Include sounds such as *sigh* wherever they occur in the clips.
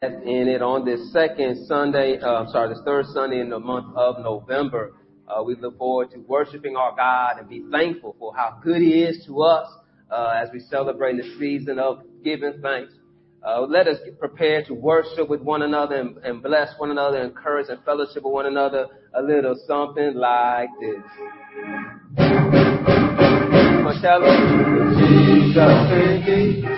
in it on this second Sunday, uh, sorry, this third Sunday in the month of November. Uh, we look forward to worshiping our God and be thankful for how good He is to us uh, as we celebrate the season of giving thanks. Uh, let us prepare to worship with one another and, and bless one another, encourage and fellowship with one another a little something like this. Jesus, Jesus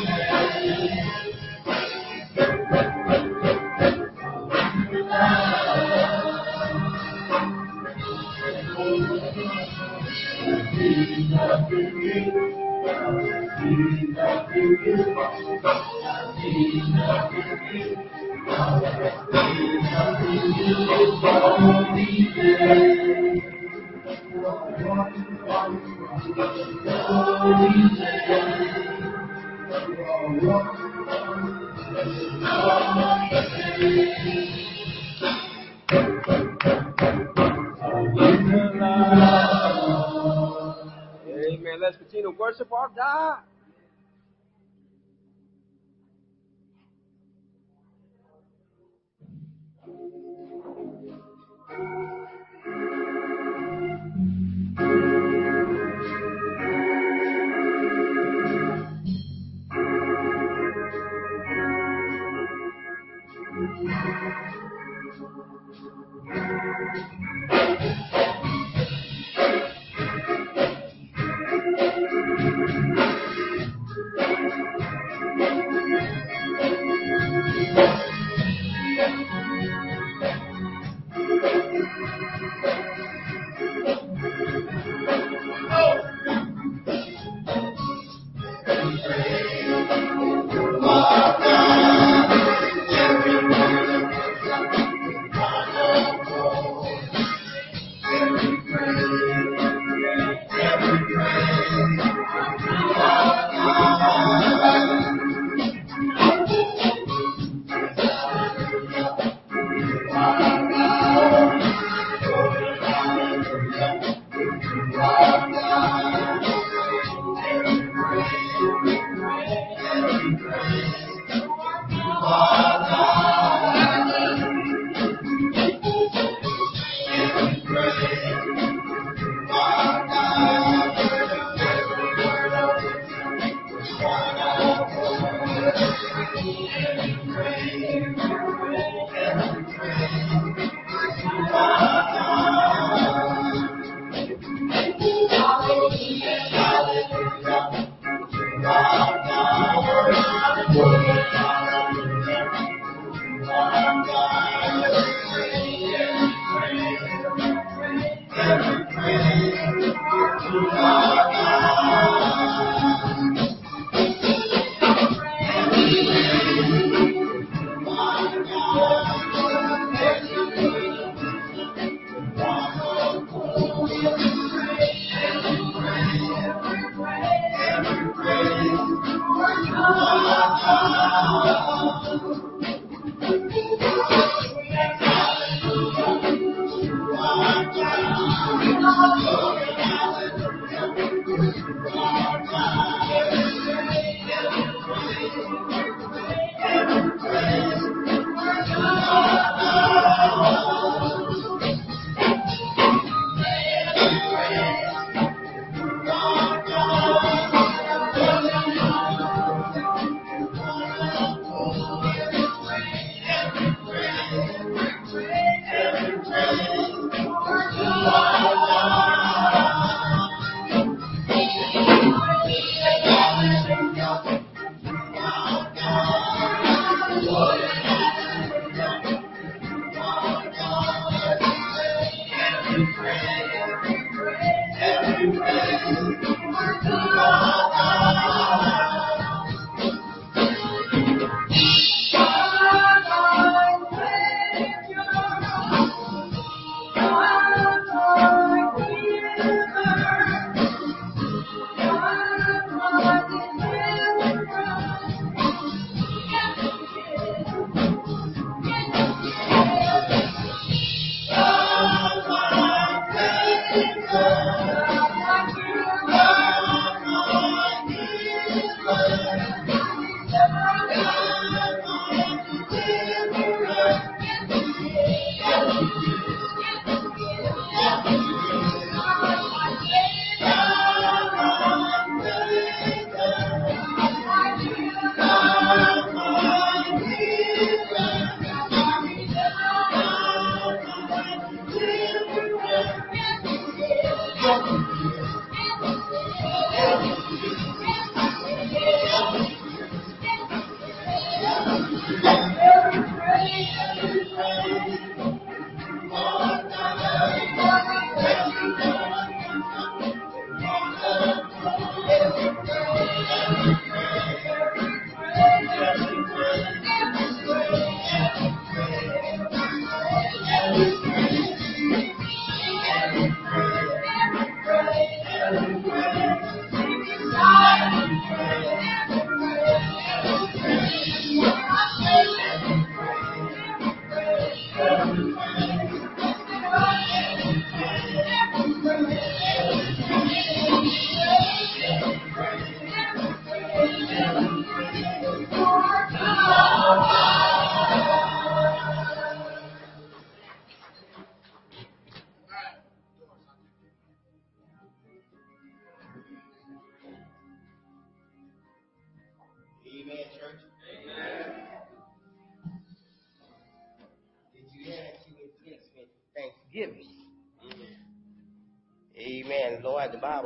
Amen. Let's continue to worship our God.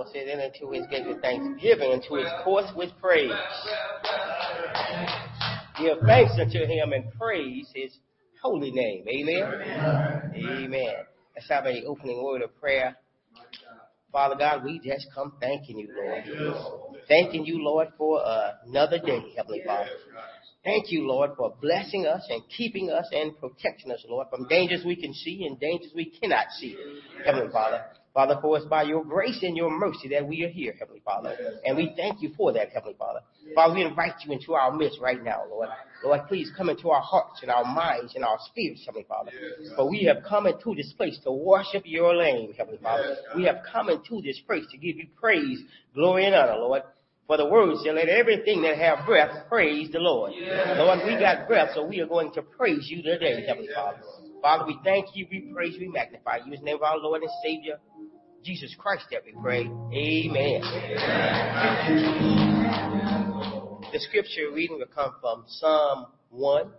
Bible says, enter into his gates with thanksgiving, into his courts with praise. Give thanks unto him and praise his holy name. Amen. Amen. Amen. Let's have a opening word of prayer. Father God, we just come thanking you, Lord. Thanking you, Lord, for another day, Heavenly Father. Thank you, Lord, for blessing us and keeping us and protecting us, Lord, from dangers we can see and dangers we cannot see, Heavenly Father. Father, for it's by your grace and your mercy that we are here, Heavenly Father. And we thank you for that, Heavenly Father. Father, we invite you into our midst right now, Lord. Lord, please come into our hearts and our minds and our spirits, Heavenly Father. For we have come into this place to worship your name, Heavenly Father. We have come into this place to give you praise, glory, and honor, Lord. For the word said, let everything that have breath praise the Lord. Lord, we got breath, so we are going to praise you today, Heavenly Father. Father, we thank you, we praise you, we magnify you. In the name of our Lord and Savior, Jesus Christ that we pray. Amen. The scripture reading will come from Psalm 1.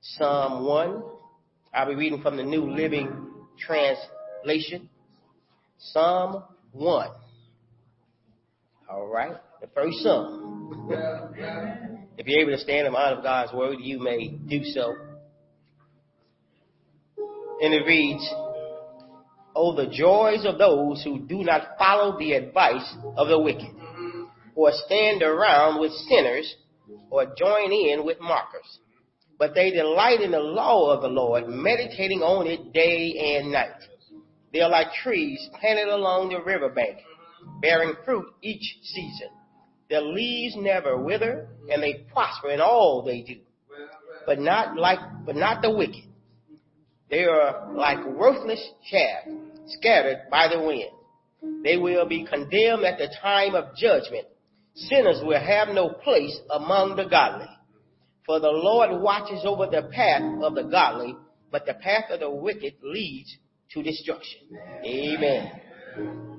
Psalm 1. I'll be reading from the New Living Translation. Psalm 1. All right. The first Psalm. If you're able to stand in honor of God's word, you may do so. And it reads, Oh, the joys of those who do not follow the advice of the wicked, or stand around with sinners, or join in with mockers. But they delight in the law of the Lord, meditating on it day and night. They are like trees planted along the riverbank, bearing fruit each season. Their leaves never wither, and they prosper in all they do. But not like, but not the wicked. They are like worthless chaff scattered by the wind. They will be condemned at the time of judgment. Sinners will have no place among the godly. For the Lord watches over the path of the godly, but the path of the wicked leads to destruction. Amen.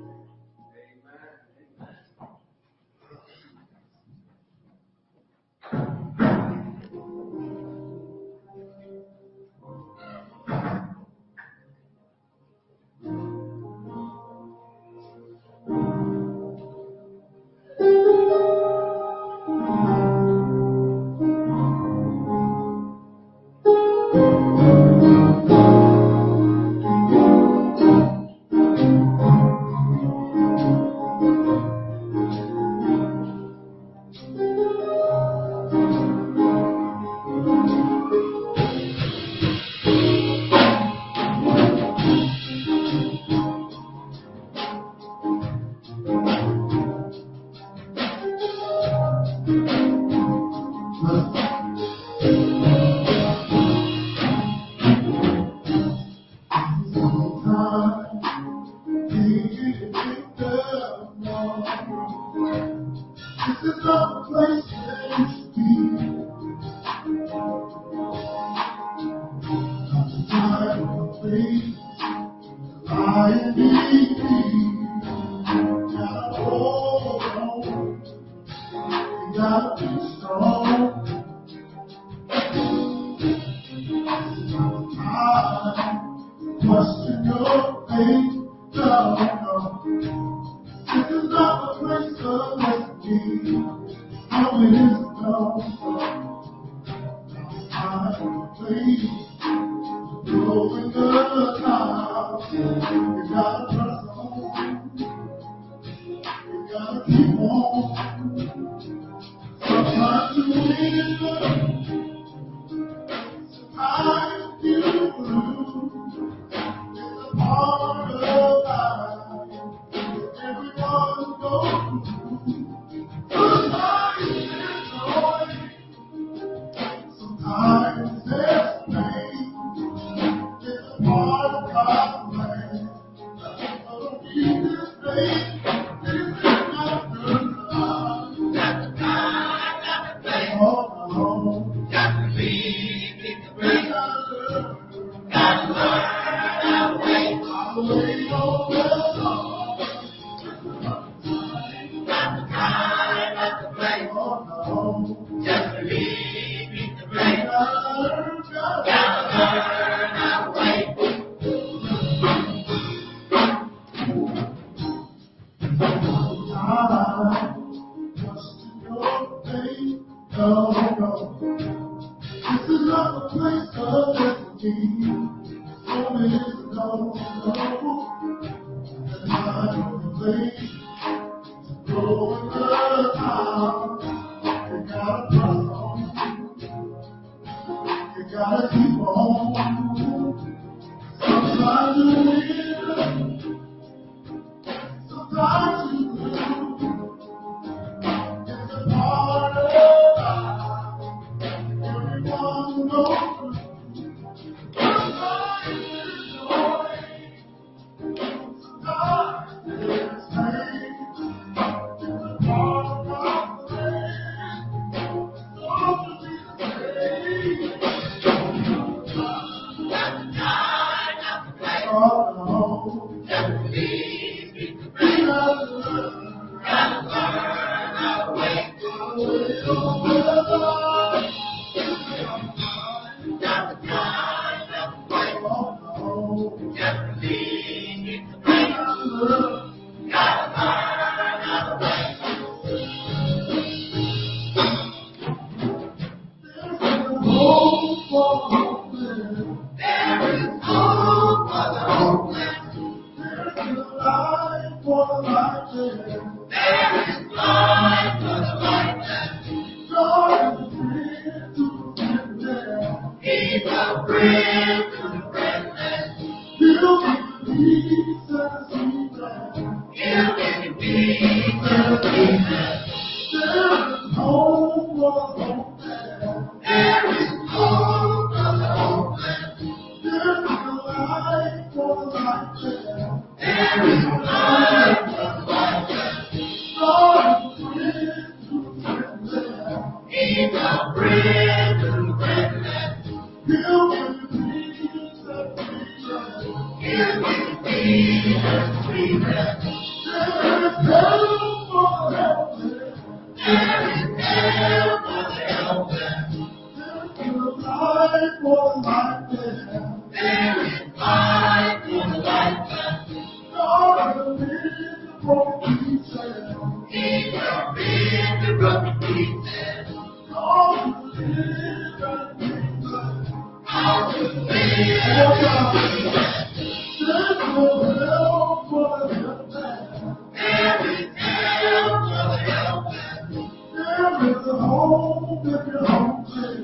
It's a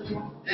ocho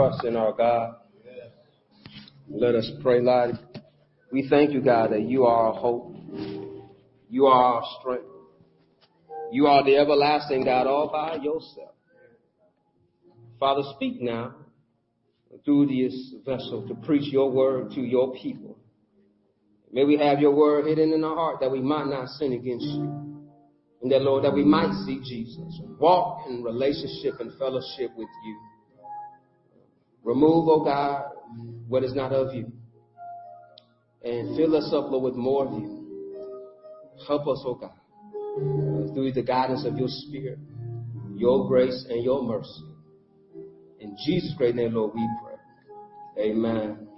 trust in our God. Let us pray, Lord. We thank you, God, that you are our hope. You are our strength. You are the everlasting God all by yourself. Father, speak now through this vessel to preach your word to your people. May we have your word hidden in our heart that we might not sin against you. And that, Lord, that we might see Jesus. Walk in relationship and fellowship with you. Remove, oh God, what is not of you. And fill us up, Lord, with more of you. Help us, oh God, through the guidance of your spirit, your grace and your mercy. In Jesus' great name, Lord, we pray. Amen.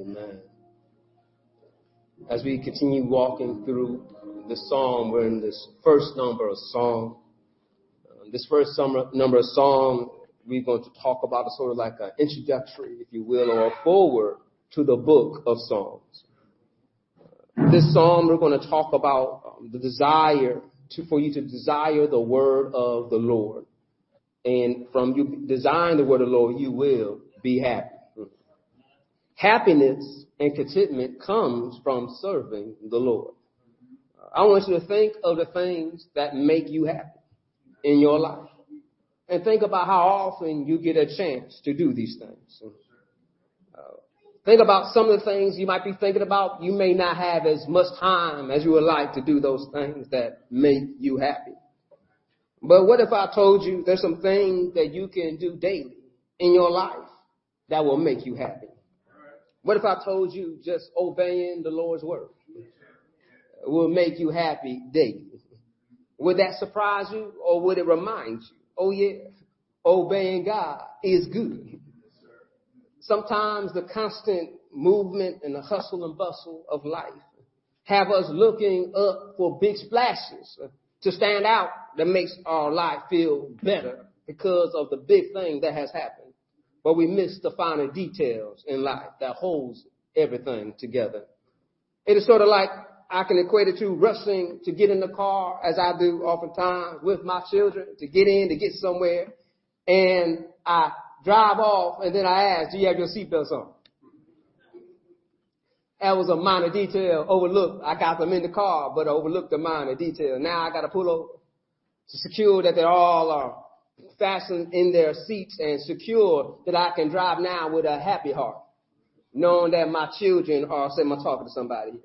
Amen. As we continue walking through the psalm, we're in this first number of song. Uh, this first number of song, we're going to talk about a sort of like an introductory, if you will, or a forward to the book of Psalms. This psalm, we're going to talk about um, the desire to, for you to desire the word of the Lord. And from you desiring the word of the Lord, you will be happy. Happiness and contentment comes from serving the Lord. I want you to think of the things that make you happy in your life. And think about how often you get a chance to do these things. Think about some of the things you might be thinking about. You may not have as much time as you would like to do those things that make you happy. But what if I told you there's some things that you can do daily in your life that will make you happy? What if I told you just obeying the Lord's word will make you happy daily? Would that surprise you or would it remind you? Oh yeah, obeying God is good. Sometimes the constant movement and the hustle and bustle of life have us looking up for big splashes to stand out that makes our life feel better because of the big thing that has happened. But we miss the finer details in life that holds everything together. It is sort of like I can equate it to rushing to get in the car as I do oftentimes with my children to get in, to get somewhere. And I drive off and then I ask, do you have your seatbelts on? That was a minor detail overlooked. I got them in the car, but I overlooked the minor detail. Now I got to pull over to secure that they all are fastened in their seats and secure that I can drive now with a happy heart, knowing that my children are, say, I'm talking to somebody here.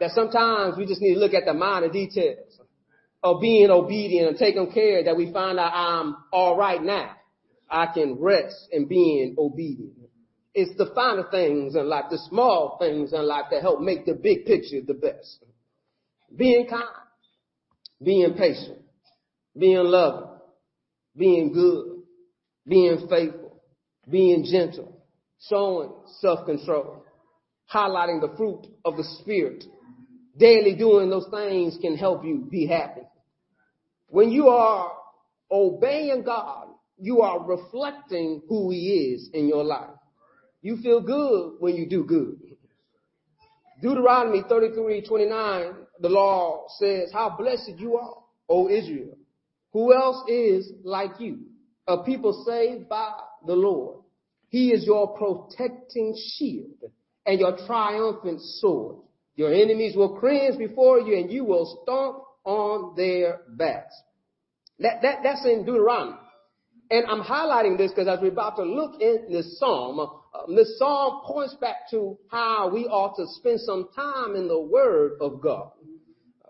That sometimes we just need to look at the minor details of being obedient and taking care that we find out I'm all right now. I can rest in being obedient. It's the finer things in life, the small things in life that help make the big picture the best. Being kind, being patient, being loving, being good, being faithful, being gentle, showing self-control, highlighting the fruit of the spirit. Daily doing those things can help you be happy. When you are obeying God, you are reflecting who he is in your life. You feel good when you do good. Deuteronomy 33, 29, the law says, how blessed you are, O Israel. Who else is like you? A people saved by the Lord. He is your protecting shield and your triumphant sword. Your enemies will cringe before you and you will stomp on their backs. That, that, that's in Deuteronomy. And I'm highlighting this because as we're about to look in this psalm, uh, this psalm points back to how we ought to spend some time in the Word of God.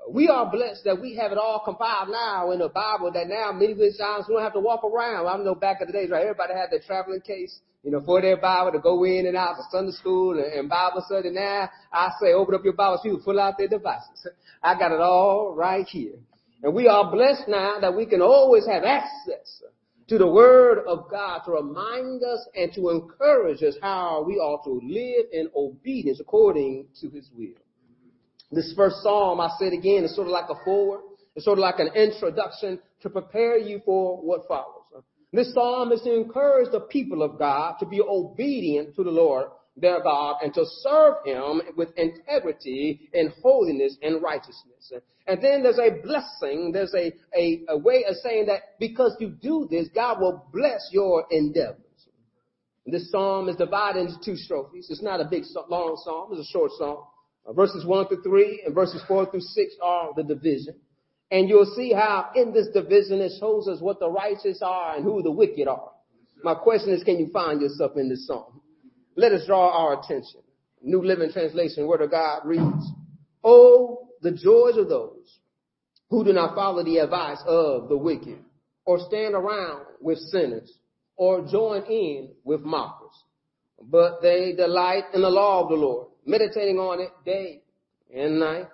We are blessed that we have it all compiled now in the Bible that now many times we don't have to walk around. I know back in the days, right? Everybody had their traveling case, you know, for their Bible to go in and out of Sunday school and, and Bible study. Now I say, open up your Bibles, people pull out their devices. *laughs* I got it all right here. And we are blessed now that we can always have access to the word of God to remind us and to encourage us how we ought to live in obedience according to his will. This first psalm, I said again, is sort of like a forward. It's sort of like an introduction to prepare you for what follows. This psalm is to encourage the people of God to be obedient to the Lord their God and to serve him with integrity and holiness and righteousness. And then there's a blessing, there's a, a, a way of saying that because you do this, God will bless your endeavors. This psalm is divided into two strophes. It's not a big, long psalm. It's a short psalm. Uh, verses 1 through 3 and verses 4 through 6 are the division. And you'll see how in this division it shows us what the righteous are and who the wicked are. My question is, can you find yourself in this psalm? Let us draw our attention. New Living Translation, Word of God reads, Oh, the joys of those who do not follow the advice of the wicked, or stand around with sinners, or join in with mockers. But they delight in the law of the Lord, meditating on it day and night.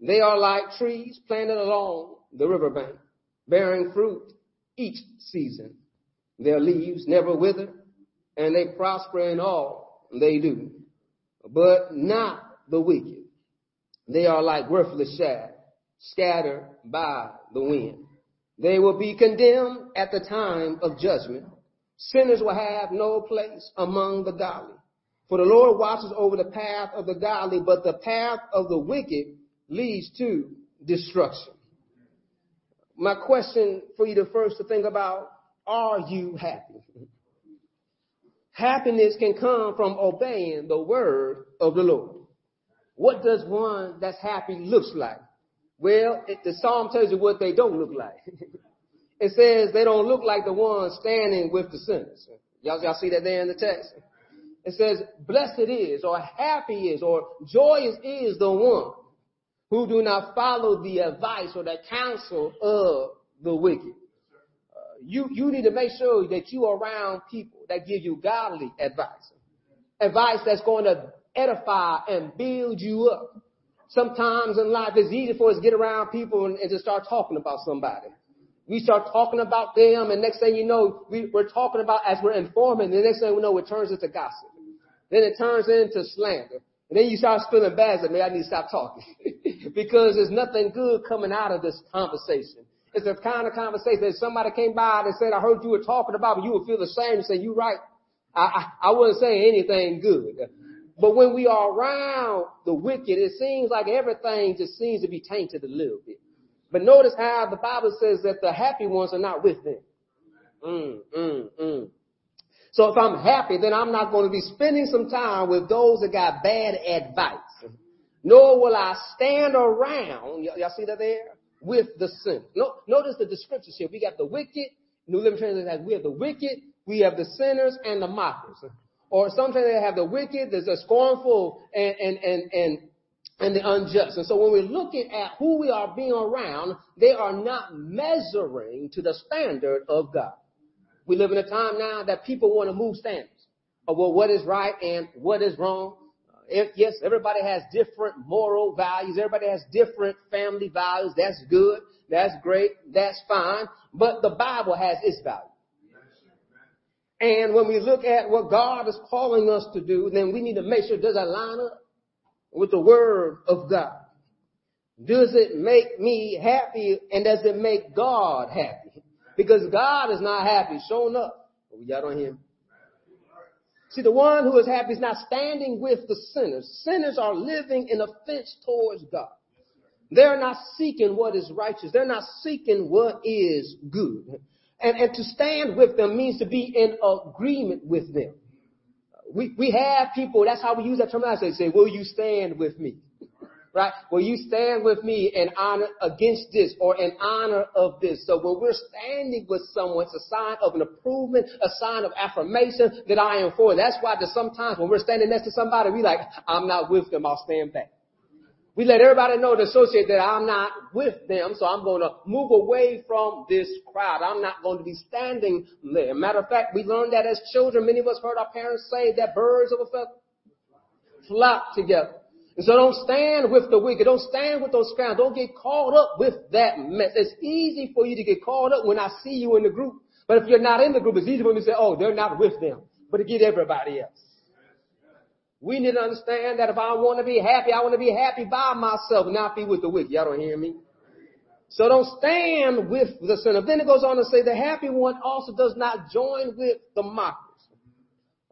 They are like trees planted along the riverbank, bearing fruit each season. Their leaves never wither, and they prosper in all they do. But not the wicked. They are like worthless shad, scattered by the wind. They will be condemned at the time of judgment. Sinners will have no place among the godly. For the Lord watches over the path of the godly, but the path of the wicked leads to destruction. My question for you to first to think about, are you happy? Happiness can come from obeying the word of the Lord. What does one that's happy looks like? Well, it, the Psalm tells you what they don't look like. *laughs* it says they don't look like the ones standing with the sinners. Y'all, y'all see that there in the text? It says, blessed is, or happy is, or joyous is the one who do not follow the advice or the counsel of the wicked. Uh, you, you need to make sure that you are around people that give you godly advice. Advice that's going to edify and build you up. Sometimes in life it's easy for us to get around people and, and just start talking about somebody. We start talking about them and next thing you know, we, we're talking about as we're informing, the next thing we know it turns into gossip. Then it turns into slander. And then you start feeling bad that maybe I need to stop talking. *laughs* because there's nothing good coming out of this conversation. It's the kind of conversation that somebody came by and said, I heard you were talking about, but you would feel the same and say, you right. I, I, I wasn't saying anything good. But when we are around the wicked, it seems like everything just seems to be tainted a little bit. But notice how the Bible says that the happy ones are not with them. Mm, mm, mm. So if I'm happy, then I'm not going to be spending some time with those that got bad advice. Nor will I stand around, y'all see that there? With the sin. No, notice the descriptions here. We got the wicked, New Living Translation has, we have the wicked, we have the sinners and the mockers. Or sometimes they have the wicked, there's a scornful and, and, and, and and the unjust. And so when we're looking at who we are being around, they are not measuring to the standard of God. We live in a time now that people want to move standards of well, what is right and what is wrong. Uh, if, yes, everybody has different moral values. Everybody has different family values. That's good. That's great. That's fine. But the Bible has its value. And when we look at what God is calling us to do, then we need to make sure does that line up with the word of God? Does it make me happy and does it make God happy? Because God is not happy showing up. Oh, y'all don't hear me? See, the one who is happy is not standing with the sinners. Sinners are living in offense towards God. They're not seeking what is righteous. They're not seeking what is good. And, and to stand with them means to be in agreement with them. We, we have people, that's how we use that terminology. They say, will you stand with me? Right? Will you stand with me in honor against this or in honor of this? So when we're standing with someone, it's a sign of an improvement, a sign of affirmation that I am for. That's why there's sometimes when we're standing next to somebody, we like, I'm not with them, I'll stand back. We let everybody know to associate that I'm not with them, so I'm going to move away from this crowd. I'm not going to be standing there. Matter of fact, we learned that as children. Many of us heard our parents say that birds of a feather flock together. And so don't stand with the wicked. Don't stand with those scrounds. Don't get caught up with that mess. It's easy for you to get caught up when I see you in the group. But if you're not in the group, it's easy for me to say, oh, they're not with them. But to get everybody else. We need to understand that if I want to be happy, I want to be happy by myself, not be with the wicked. Y'all don't hear me? So don't stand with the sinner. Then it goes on to say the happy one also does not join with the mockers.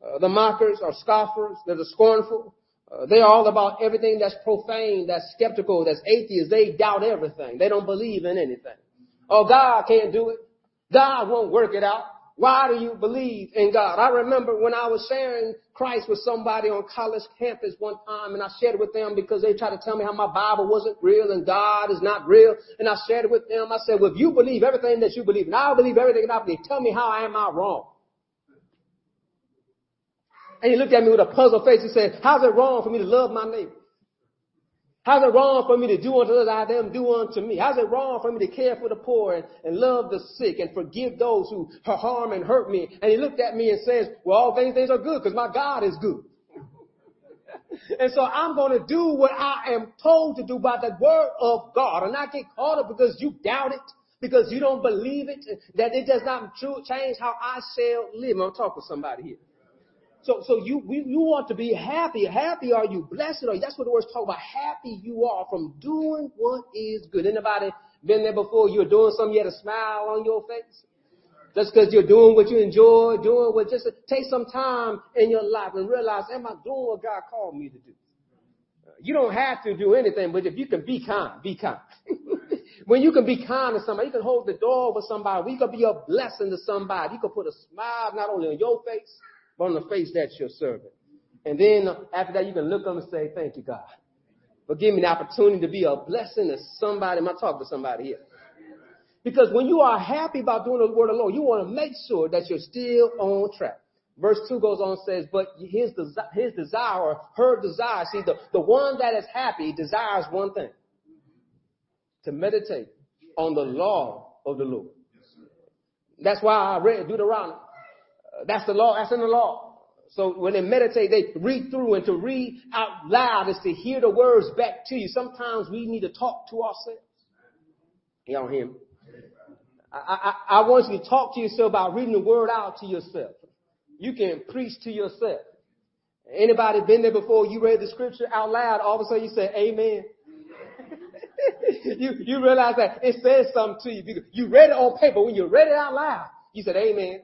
Uh, the mockers are scoffers. They're the scornful. Uh, they're all about everything that's profane, that's skeptical, that's atheist. They doubt everything. They don't believe in anything. Oh, God can't do it. God won't work it out. Why do you believe in God? I remember when I was sharing Christ with somebody on college campus one time and I shared it with them because they tried to tell me how my Bible wasn't real and God is not real. And I shared it with them. I said, well, if you believe everything that you believe and I believe everything that I believe, tell me how am I wrong? And he looked at me with a puzzled face. He said, how's it wrong for me to love my neighbor? How's it wrong for me to do unto others as them do unto me? How's it wrong for me to care for the poor and, and love the sick and forgive those who harm and hurt me? And he looked at me and says, well, all things, things are good because my God is good. *laughs* and so I'm going to do what I am told to do by the word of God and not get caught up because you doubt it, because you don't believe it, that it does not change how I shall live. I'm talking to somebody here. So, so you, we, you want to be happy. Happy are you? Blessed are you? That's what the words talk about. Happy you are from doing what is good. Anybody been there before? You're doing something, you had a smile on your face? Just because you're doing what you enjoy, doing what just take some time in your life and realize, am I doing what God called me to do? You don't have to do anything, but if you can be kind, be kind. *laughs* when you can be kind to somebody, you can hold the door for somebody, you can be a blessing to somebody. You can put a smile not only on your face, on the face that's your servant. And then after that, you can look up and say, thank you, God, for giving me the opportunity to be a blessing to somebody. I'm talking to somebody here. Because when you are happy about doing the word of the Lord, you want to make sure that you're still on track. Verse 2 goes on and says, but his, desi- his desire, her desire, see, the, the one that is happy desires one thing. To meditate on the law of the Lord. That's why I read Deuteronomy. That's the law. That's in the law. So when they meditate, they read through and to read out loud is to hear the words back to you. Sometimes we need to talk to ourselves. Y'all hear me? I, I, I want you to talk to yourself about reading the word out to yourself. You can preach to yourself. Anybody been there before? You read the scripture out loud. All of a sudden you say, Amen. *laughs* you, you realize that it says something to you because you read it on paper. When you read it out loud, you said, Amen.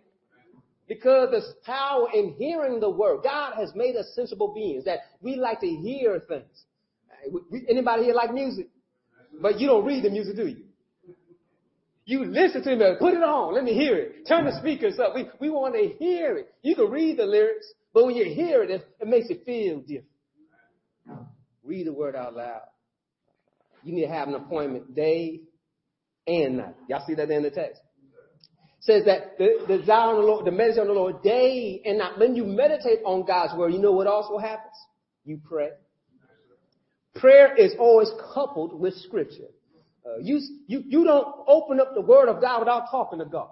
Because there's power in hearing the word. God has made us sensible beings that we like to hear things. Anybody here like music? But you don't read the music, do you? You listen to me, put it on, let me hear it. Turn the speakers up. We, we want to hear it. You can read the lyrics, but when you hear it, it, it makes it feel different. Read the word out loud. You need to have an appointment day and night. Y'all see that in the text? Says that the, the desire on the Lord, the meditate on the Lord day and night. When you meditate on God's word, you know what also happens? You pray. Prayer is always coupled with scripture. Uh, you, you, you don't open up the word of God without talking to God.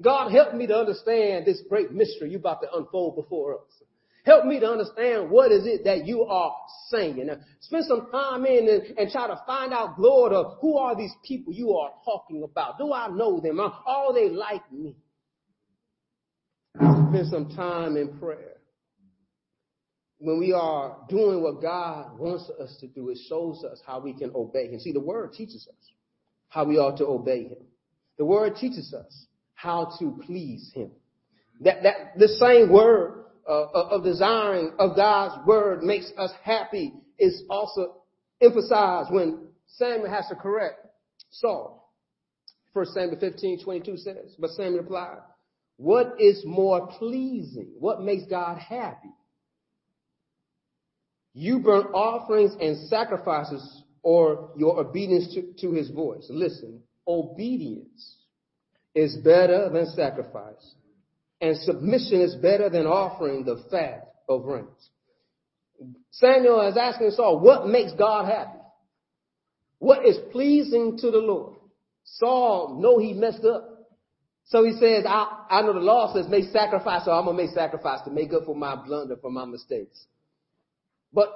God, help me to understand this great mystery you about to unfold before us. Help me to understand what is it that you are saying. Spend some time in and, and, try to find out, Lord, of who are these people you are talking about? Do I know them? Are they like me? Spend some time in prayer. When we are doing what God wants us to do, it shows us how we can obey Him. See, the Word teaches us how we ought to obey Him. The Word teaches us how to please Him. That, that, the same word Uh, of desiring of God's word makes us happy is also emphasized when Samuel has to correct Saul. 1 Samuel 15, 22 says, but Samuel replied, what is more pleasing? What makes God happy? You burn offerings and sacrifices or your obedience to, to his voice. Listen, obedience is better than sacrifice and submission is better than offering the fat of rams. Samuel is asking Saul, what makes God happy? What is pleasing to the Lord? Saul know he messed up. So he says, I, I know the law says make sacrifice, so I'm going to make sacrifice to make up for my blunder, for my mistakes. But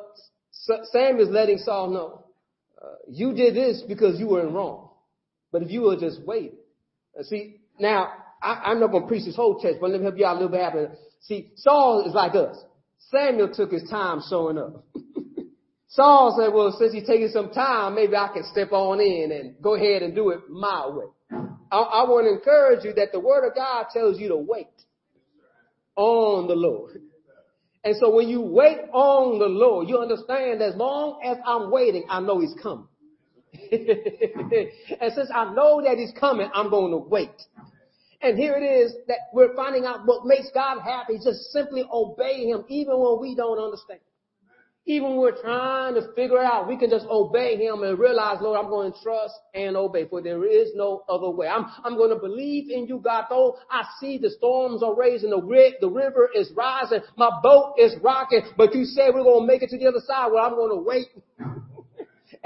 Sam is letting Saul know, uh, you did this because you were in wrong. But if you would just wait. Uh, see, now, I, am not going to preach this whole text, but let me help you out a little bit. See, Saul is like us. Samuel took his time showing up. *laughs* Saul said, well, since he's taking some time, maybe I can step on in and go ahead and do it my way. I, I want to encourage you that the word of God tells you to wait on the Lord. And so when you wait on the Lord, you understand as long as I'm waiting, I know he's coming. *laughs* and since I know that he's coming, I'm going to wait. And here it is that we're finding out what makes God happy, just simply obey Him, even when we don't understand. Even when we're trying to figure out, we can just obey Him and realize, Lord, I'm going to trust and obey, for there is no other way. I'm, I'm going to believe in you, God. Though I see the storms are raising, the, the river is rising, my boat is rocking, but you said we're going to make it to the other side. Well, I'm going to wait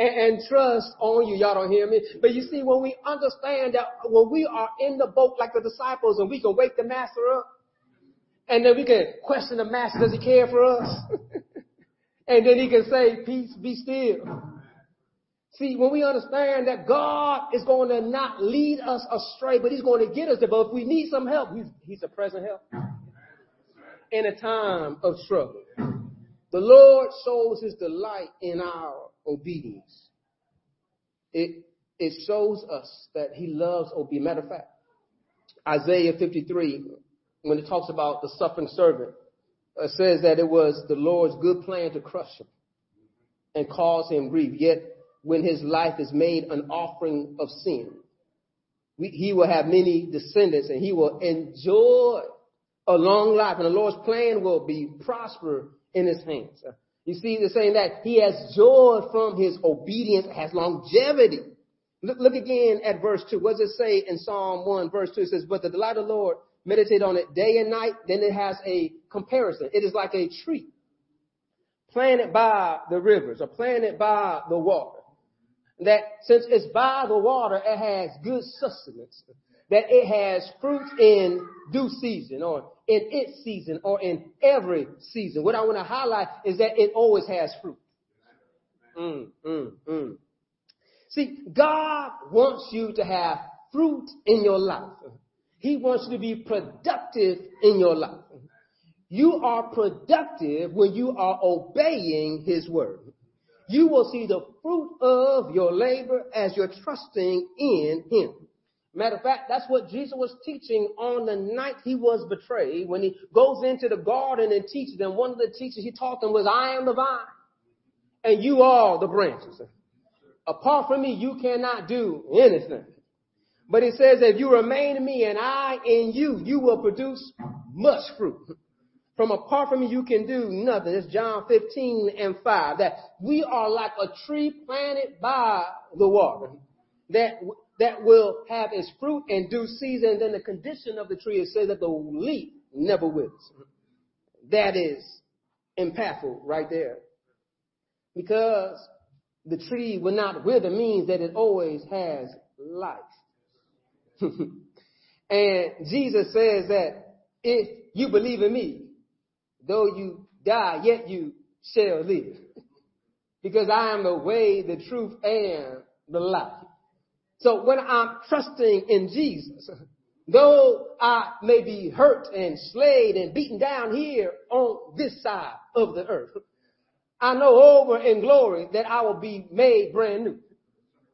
and, and trust on you. Y'all don't hear me? But you see, when we understand that when we are in the boat like the disciples and we can wake the master up, and then we can question the master, does he care for us? *laughs* and then he can say, peace, be still. See, when we understand that God is going to not lead us astray, but he's going to get us there. But if we need some help, he's, he's a present help in a time of trouble. The Lord shows his delight in our obedience. It, it shows us that he loves obedience. Matter of fact, Isaiah 53, when it talks about the suffering servant, uh, says that it was the Lord's good plan to crush him and cause him grief. Yet when his life is made an offering of sin, we, he will have many descendants and he will enjoy a long life and the Lord's plan will be prosper in his hands. You see, they're saying that he has joy from his obedience, has longevity. Look, look again at verse 2. What does it say in Psalm 1, verse 2? It says, But the delight of the Lord, meditate on it day and night. Then it has a comparison. It is like a tree planted by the rivers or planted by the water. That since it's by the water, it has good sustenance that it has fruit in due season or in its season or in every season. What I want to highlight is that it always has fruit. Mm, mm, mm. See, God wants you to have fruit in your life. He wants you to be productive in your life. You are productive when you are obeying His word. You will see the fruit of your labor as you're trusting in Him. Matter of fact, that's what Jesus was teaching on the night he was betrayed. When he goes into the garden and teaches them, one of the teachers he taught them was, I am the vine and you are the branches. Apart from me, you cannot do anything. But he says, if you remain in me and I in you, you will produce much fruit. From apart from me, you can do nothing. It's John 15 and 5. That we are like a tree planted by the water. That that will have its fruit in due season. Then the condition of the tree is says that the leaf never withers. That is impactful right there. Because the tree will not wither means that it always has life. *laughs* and Jesus says that if you believe in me, though you die, yet you shall live. *laughs* Because I am the way, the truth, and the life. So when I'm trusting in Jesus, though I may be hurt and slayed and beaten down here on this side of the earth, I know over in glory that I will be made brand new.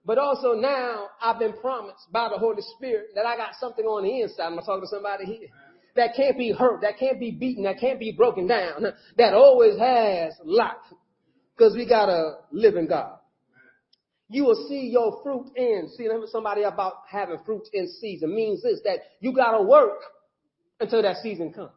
But also now I've been promised by the Holy Spirit that I got something on the inside. I'm talking to somebody here that can't be hurt, that can't be beaten, that can't be broken down, that always has life. Because we got a living God. You will see your fruit in. See, somebody about having fruit in season means this, that you gotta work until that season comes.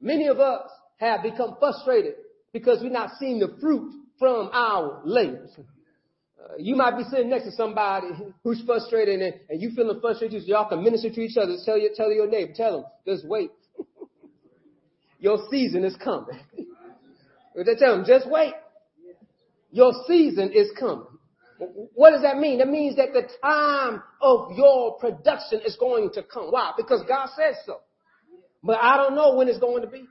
Many of us have become frustrated because we're not seeing the fruit from our labors. Uh, you might be sitting next to somebody who's frustrated and, and you feeling frustrated, so y'all can minister to each other. Tell your, tell your neighbor, tell them, just wait. *laughs* your season is coming. *laughs* tell them, just wait. Your season is coming. What does that mean? That means that the time of your production is going to come. Why? Because God says so. But I don't know when it's going to be.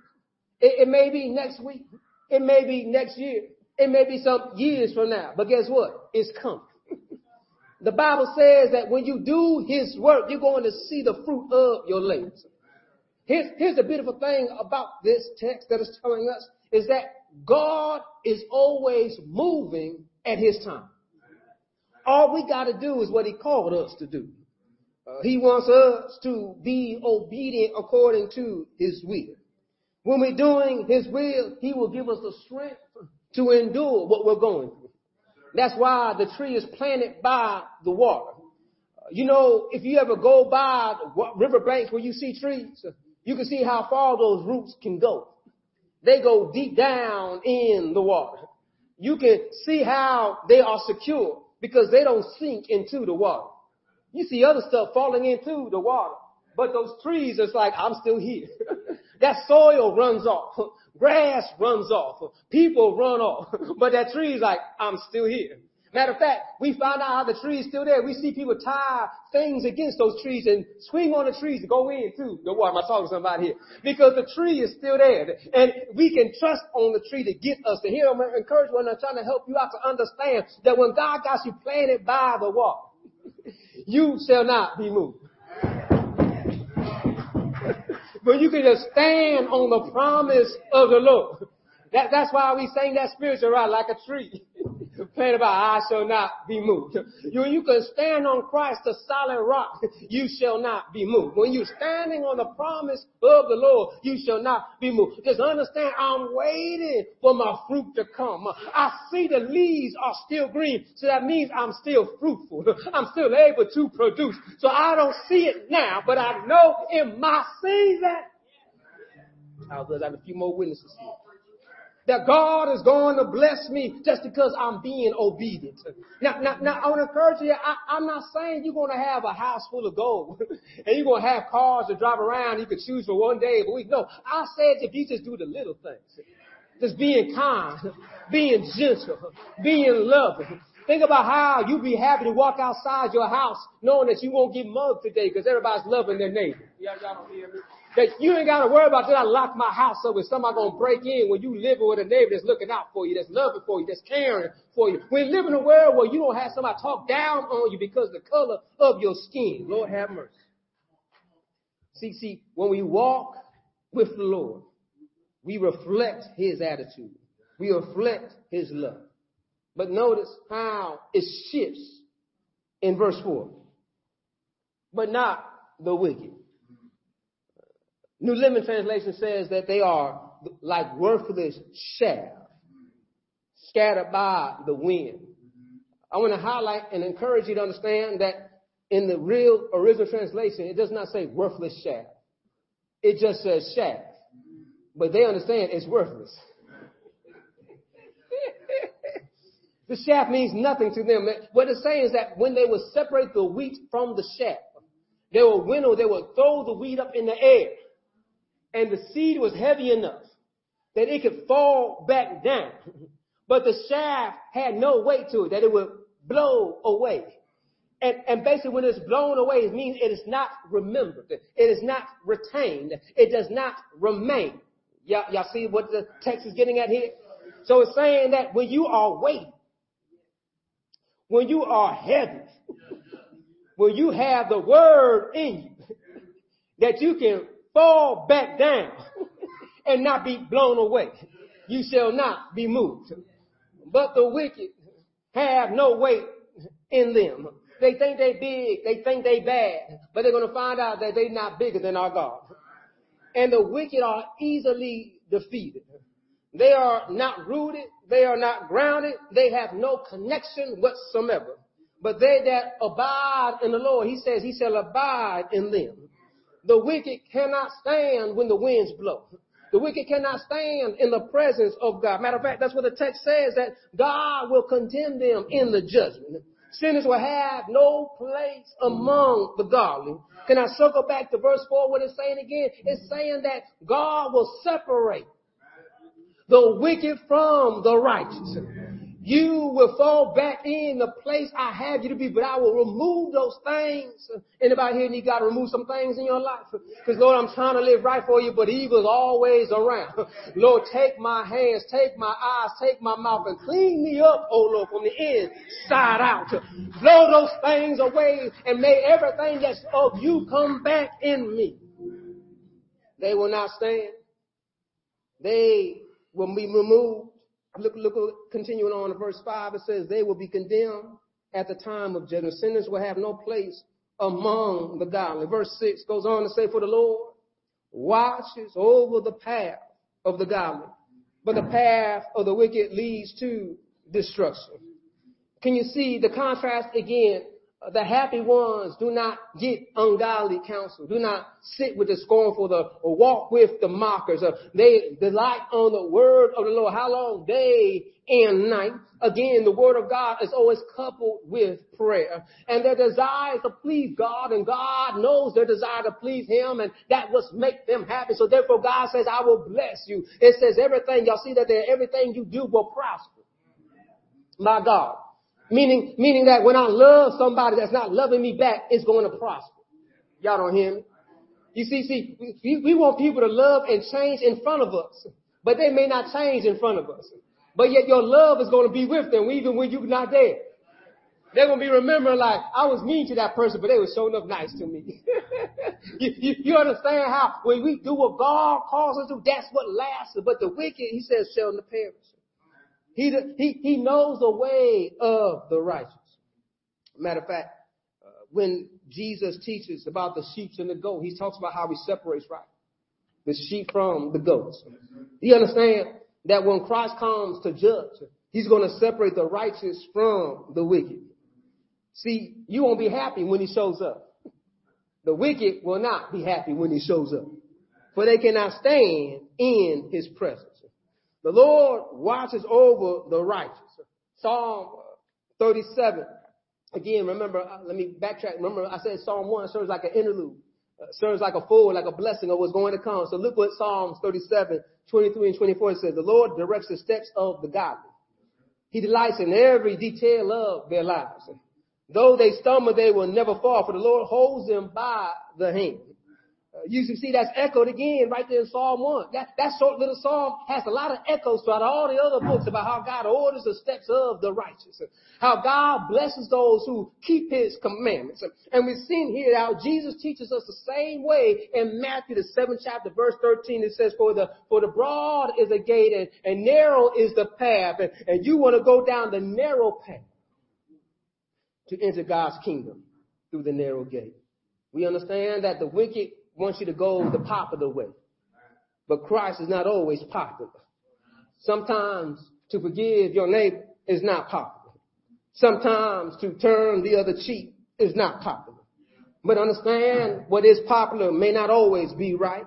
It, it may be next week. It may be next year. It may be some years from now. But guess what? It's coming. *laughs* the Bible says that when you do His work, you're going to see the fruit of your labors. Here's, here's the beautiful thing about this text that is telling us is that God is always moving at His time. All we got to do is what He called us to do. Uh, he wants us to be obedient according to His will. When we're doing His will, He will give us the strength to endure what we're going through. That's why the tree is planted by the water. You know, if you ever go by the river banks where you see trees, you can see how far those roots can go. They go deep down in the water. You can see how they are secure because they don't sink into the water. You see other stuff falling into the water, but those trees, it's like, I'm still here. *laughs* that soil runs off. *laughs* Grass runs off. People run off. *laughs* But that tree is like, I'm still here. Matter of fact, we find out how the tree is still there. We see people tie things against those trees and swing on the trees to go in too. Don't worry, I'm talking to somebody here. Because the tree is still there. And we can trust on the tree to get us to hear. I'm encourage one I'm trying to help you out to understand that when God got you planted by the wall, *laughs* you shall not be moved. *laughs* but you can just stand on the promise of the Lord. That, that's why we sing that spiritual right like a tree. About I shall not be moved. You, you can stand on Christ, the solid rock. You shall not be moved. When you're standing on the promise of the Lord, you shall not be moved. Just understand, I'm waiting for my fruit to come. I see the leaves are still green, so that means I'm still fruitful. I'm still able to produce. So I don't see it now, but I know in my season. I'll have a few more witnesses here that God is going to bless me just because I'm being obedient. Now, now, now I want to encourage you, I, am not saying you're going to have a house full of gold *laughs* and you're going to have cars to drive around you can choose for one day a week. No, I said if you just do the little things, just being kind, *laughs* being gentle, *laughs* being loving. Think about how you'd be happy to walk outside your house knowing that you won't get mugged today because everybody's loving their neighbor. Y'all don't hear me? That you ain't got to worry about did I lock my house up with somebody gonna break in when you living with a neighbor that's looking out for you, that's loving for you, that's caring for you. We live in a world where you don't have somebody talk down on you because the color of your skin. Lord have mercy. See, see, when we walk with the Lord, we reflect His attitude. We reflect His love. But notice how it shifts in verse 4. But not the wicked. New Living Translation says that they are like worthless chaff scattered by the wind. I want to highlight and encourage you to understand that in the real original translation, it does not say worthless chaff. It just says chaff. But they understand it's worthless. *laughs* the chaff means nothing to them. What it's saying is that when they would separate the wheat from the chaff, they would winnow, they would throw the wheat up in the air and the seed was heavy enough that it could fall back down. but the chaff had no weight to it, that it would blow away. And, and basically when it's blown away, it means it is not remembered. It is not retained. It does not remain. Y'all, y'all see what the text is getting at here? So it's saying that when you are weighty, when you are heavy, when you have the word in you, that you can fall back down *laughs* and not be blown away. You shall not be moved. But the wicked have no weight in them. They think they big, they think they bad, but they're going to find out that they're not bigger than our God. And the wicked are easily defeated. They are not rooted, they are not grounded, they have no connection whatsoever. But they that abide in the Lord, he says, he shall abide in them. The wicked cannot stand when the winds blow. The wicked cannot stand in the presence of God. Matter of fact, that's what the text says that God will condemn them in the judgment. Sinners will have no place among the godly. Can I circle back to verse 4? What it's saying again? It's saying that God will separate the wicked from the righteous. You will fall back in the place I have you to be, but I will remove those things. Anybody here need God to remove some things in your life? Because Lord, I'm trying to live right for you, but evil's always around. *laughs* Lord, take my hands, take my eyes, take my mouth and clean me up, oh Lord, from the inside out. Blow those things away and may everything that's of you come back in me. They will not stand. They will be removed. Look, look, continuing on in verse 5, it says, they will be condemned at the time of judgment. Sinners will have no place among the godly. Verse 6 goes on to say, for the Lord watches over the path of the godly, but the path of the wicked leads to destruction. Can you see the contrast again? The happy ones do not get ungodly counsel, do not sit with the scornful, the, or walk with the mockers. Uh, they delight on the word of the Lord. How long? Day and night. Again, the word of God is always coupled with prayer. And their desire is to please God, and God knows their desire to please Him, and that will make them happy. So therefore, God says, I will bless you. It says everything, y'all see that there, everything you do will prosper. My God. Meaning, meaning that when I love somebody that's not loving me back, it's going to prosper. Y'all don't hear me? You see, see, we, we want people to love and change in front of us, but they may not change in front of us. But yet your love is going to be with them even when you're not there. They're going to be remembering like, I was mean to that person, but they were showing up nice to me. *laughs* you, you, you, understand how when we do what God calls us to, that's what lasts. But the wicked, he says, shall not perish. He, he, he knows the way of the righteous. Matter of fact, uh, when Jesus teaches about the sheep and the goat, he talks about how he separates right. The sheep from the goats. You understand that when Christ comes to judge, he's going to separate the righteous from the wicked. See, you won't be happy when he shows up. The wicked will not be happy when he shows up. For they cannot stand in his presence. The Lord watches over the righteous. Psalm 37. Again, remember, uh, let me backtrack. Remember, I said Psalm 1 serves like an interlude, uh, serves like a foreword, like a blessing of what's going to come. So look what Psalms 37, 23 and 24 says. The Lord directs the steps of the godly. He delights in every detail of their lives. Though they stumble, they will never fall, for the Lord holds them by the hand. Uh, you can see that's echoed again right there in Psalm 1. That, that short little psalm has a lot of echoes throughout all the other books about how God orders the steps of the righteous. How God blesses those who keep his commandments. And we've seen here how Jesus teaches us the same way in Matthew, the seventh chapter, verse 13. It says, for the, for the broad is a gate and, and narrow is the path. And, and you want to go down the narrow path to enter God's kingdom through the narrow gate. We understand that the wicked wants you to go the popular way. But Christ is not always popular. Sometimes to forgive your neighbor is not popular. Sometimes to turn the other cheek is not popular. But understand what is popular may not always be right.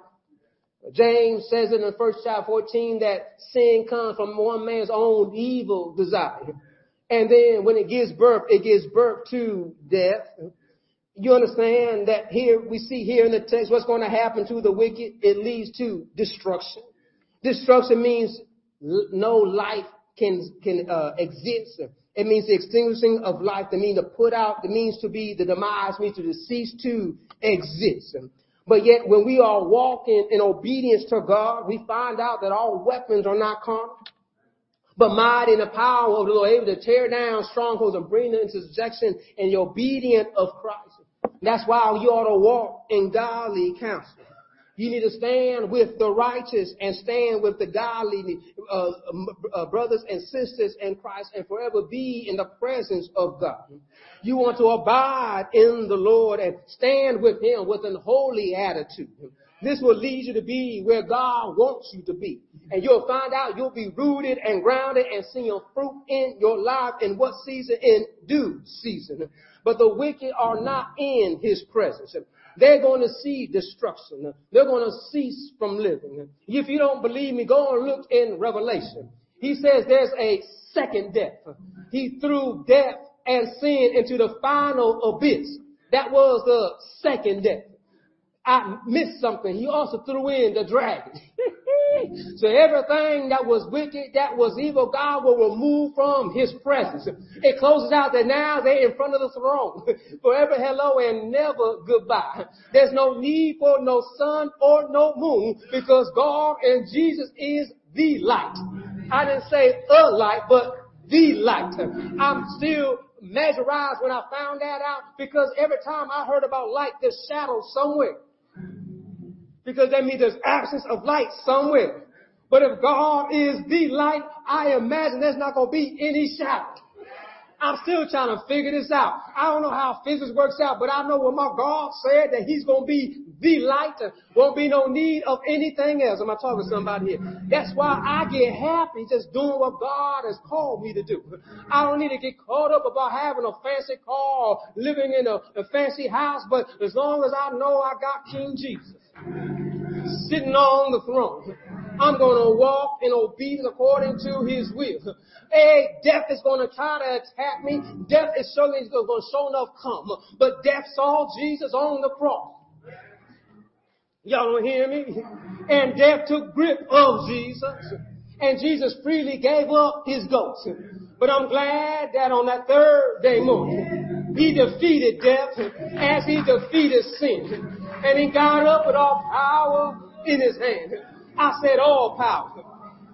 James says in the first chapter 14 that sin comes from one man's own evil desire. And then when it gives birth, it gives birth to death. You understand that here we see here in the text what's going to happen to the wicked? It leads to destruction. Destruction means no life can can uh, exist. It means the extinguishing of life. It means to put out. It means to be the demise. Means to cease to exist. But yet, when we are walking in obedience to God, we find out that all weapons are not carnal, but mighty in the power of the Lord, able to tear down strongholds and bring them into subjection in the obedience of Christ. That's why you ought to walk in godly counsel. You need to stand with the righteous and stand with the godly uh, uh, brothers and sisters in Christ and forever be in the presence of God. You want to abide in the Lord and stand with Him with an holy attitude. This will lead you to be where God wants you to be. And you'll find out you'll be rooted and grounded and see your fruit in your life in what season? In due season. But the wicked are not in his presence. They're going to see destruction. They're going to cease from living. If you don't believe me, go and look in Revelation. He says there's a second death. He threw death and sin into the final abyss. That was the second death. I missed something. He also threw in the dragon. *laughs* so everything that was wicked, that was evil, God will remove from his presence. It closes out that now they're in front of the throne. *laughs* Forever hello and never goodbye. There's no need for no sun or no moon because God and Jesus is the light. I didn't say a light, but the light. I'm still mesmerized when I found that out because every time I heard about light, there's shadow somewhere. Because that means there's absence of light somewhere. But if God is the light, I imagine there's not going to be any shadow. I'm still trying to figure this out. I don't know how physics works out, but I know what my God said that He's going to be the light. There Won't be no need of anything else. Am I talking to somebody here? That's why I get happy just doing what God has called me to do. I don't need to get caught up about having a fancy car, living in a, a fancy house, but as long as I know I got King Jesus sitting on the throne. I'm going to walk in obedience according to his will. Hey, death is going to try to attack me. Death is certainly going to show enough come. But death saw Jesus on the cross. Y'all don't hear me? And death took grip of Jesus. And Jesus freely gave up his ghost. But I'm glad that on that third day morning, he defeated death as he defeated sin. And he got up with all power in his hand. I said all power.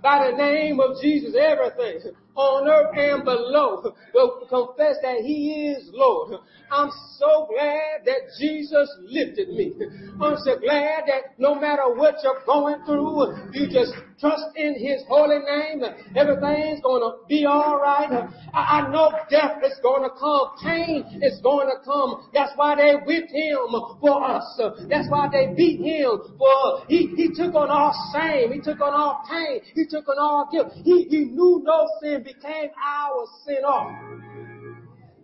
By the name of Jesus, everything on earth and below will confess that he is Lord. I'm so glad that Jesus lifted me. I'm so glad that no matter what you're going through, you just trust in his holy name. Everything's going to be all right. I, I know death is going to come. Pain is going to come. That's why they whipped him for us. That's why they beat him for he, he took on our shame. He took on our pain. He took on our guilt. He, he knew no sin became our sin off.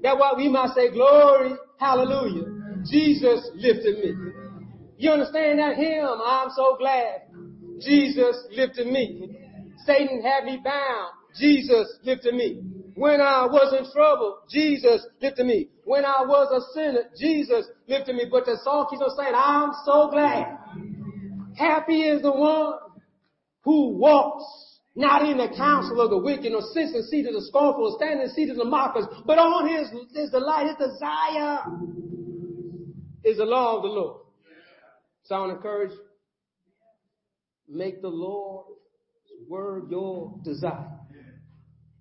That's why we must say glory, hallelujah. Jesus lifted me. You understand that hymn? I'm so glad. Jesus lifted me. Satan had me bound. Jesus lifted me. When I was in trouble, Jesus lifted me. When I was a sinner, Jesus lifted me. But the song keeps on saying, I'm so glad. Happy is the one who walks not in the counsel of the wicked, nor sits in the seat of the scornful, or standing in the seat of the mockers, but on his is the light, his desire is the law of the Lord. So I want to encourage make the Lord's word your desire.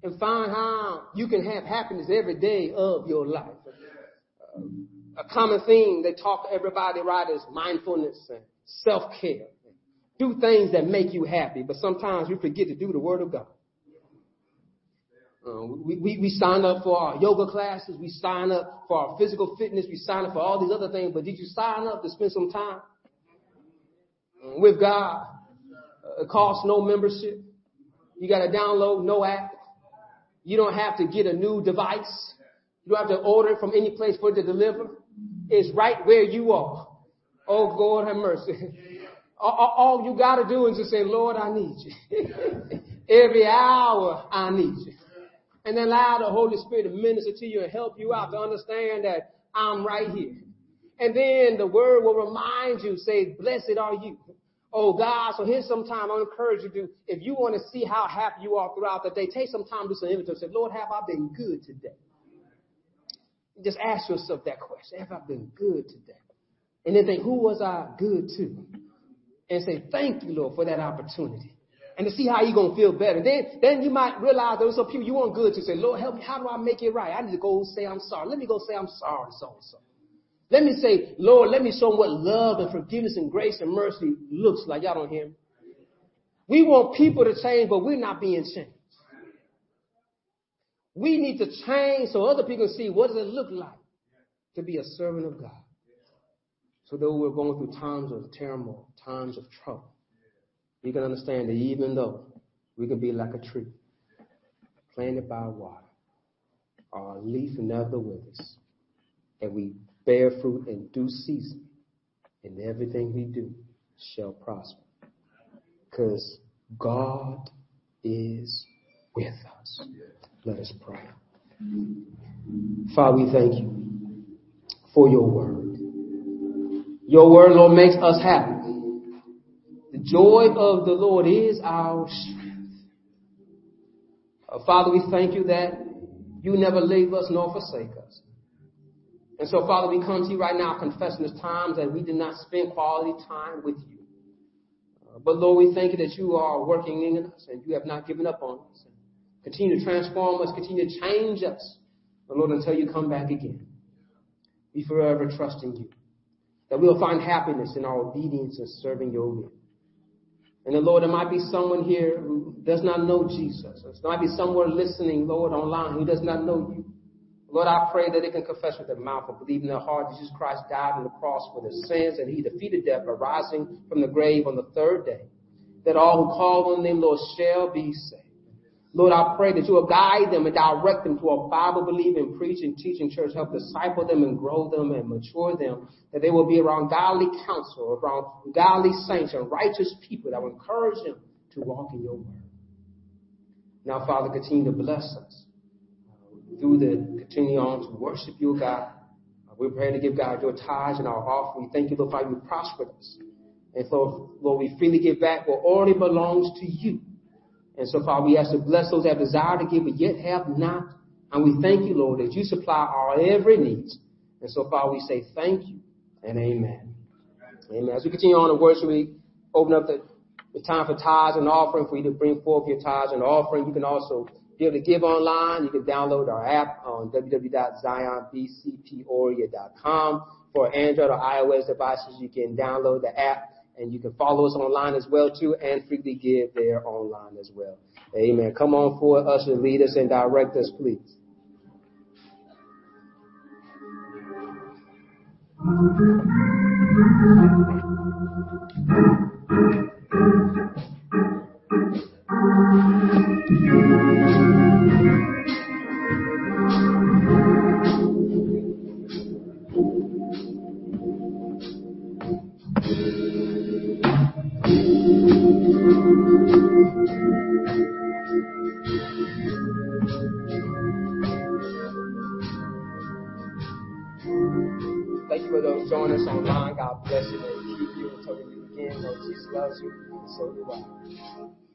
And find how you can have happiness every day of your life. A common theme they talk to everybody right is mindfulness and self-care. Do things that make you happy, but sometimes we forget to do the Word of God. Uh, we, we, we sign up for our yoga classes, we sign up for our physical fitness, we sign up for all these other things, but did you sign up to spend some time with God? It costs no membership. You got to download no app. You don't have to get a new device. You don't have to order it from any place for it to deliver. It's right where you are. Oh, God have mercy. All you got to do is just say, Lord, I need you. *laughs* Every hour I need you. And then allow the Holy Spirit to minister to you and help you out to understand that I'm right here. And then the word will remind you, say, blessed are you Oh God, so here's some time I encourage you to, if you want to see how happy you are throughout the day, take some time to do some inventory. Say, Lord, have I been good today? Just ask yourself that question. Have I been good today? And then think, who was I good to? And say, thank you, Lord, for that opportunity. And to see how you're going to feel better. Then, then you might realize there's some people you want good to say, Lord, help me. How do I make it right? I need to go say I'm sorry. Let me go say I'm sorry, so and so. Let me say, Lord, let me show them what love and forgiveness and grace and mercy looks like. Y'all don't hear me? We want people to change, but we're not being changed. We need to change so other people can see what does it look like to be a servant of God. So though we're going through times of turmoil, times of trouble, we can understand that even though we can be like a tree planted by water, our leaf never withers, and we bear fruit in due season, and everything we do shall prosper. Because God is with us. Let us pray. Father, we thank you for your word. Your word, Lord, makes us happy. The joy of the Lord is our strength. Uh, Father, we thank you that you never leave us nor forsake us. And so, Father, we come to you right now confessing there's times that we did not spend quality time with you. Uh, but Lord, we thank you that you are working in us and you have not given up on us. Continue to transform us, continue to change us. But Lord, until you come back again, we forever trust in you. That we'll find happiness in our obedience and serving your will. And then, Lord, there might be someone here who does not know Jesus. There might be someone listening, Lord, online who does not know you. Lord, I pray that they can confess with their mouth and believe in their heart Jesus Christ died on the cross for their sins and he defeated death by rising from the grave on the third day. That all who call on them, Lord, shall be saved. Lord, I pray that you will guide them and direct them to a Bible believing, preaching, teaching church. Help disciple them and grow them and mature them. That they will be around godly counsel, around godly saints and righteous people that will encourage them to walk in your word. Now, Father, continue to bless us through the continue on to worship you, God. Uh, we pray to give God your tithes and our offering. We thank you, Lord, for you prospered us. And so, Lord, we freely give back what already belongs to you. And so, Father, we ask to bless those that desire to give but yet have not. And we thank you, Lord, that you supply our every need. And so, Father, we say thank you and amen. Amen. As we continue on the worship, we open up the, the time for tithes and offering for you to bring forth your tithes and offering. You can also be able to give online. You can download our app on www.zionbcpeoria.com. For Android or iOS devices, you can download the app and you can follow us online as well too and freely give there online as well. Amen. Come on forward, usher, lead us and direct us, please. Thank you for those joining us online. God bless you and keep you until we meet again. Lord Jesus loves you, and so do I.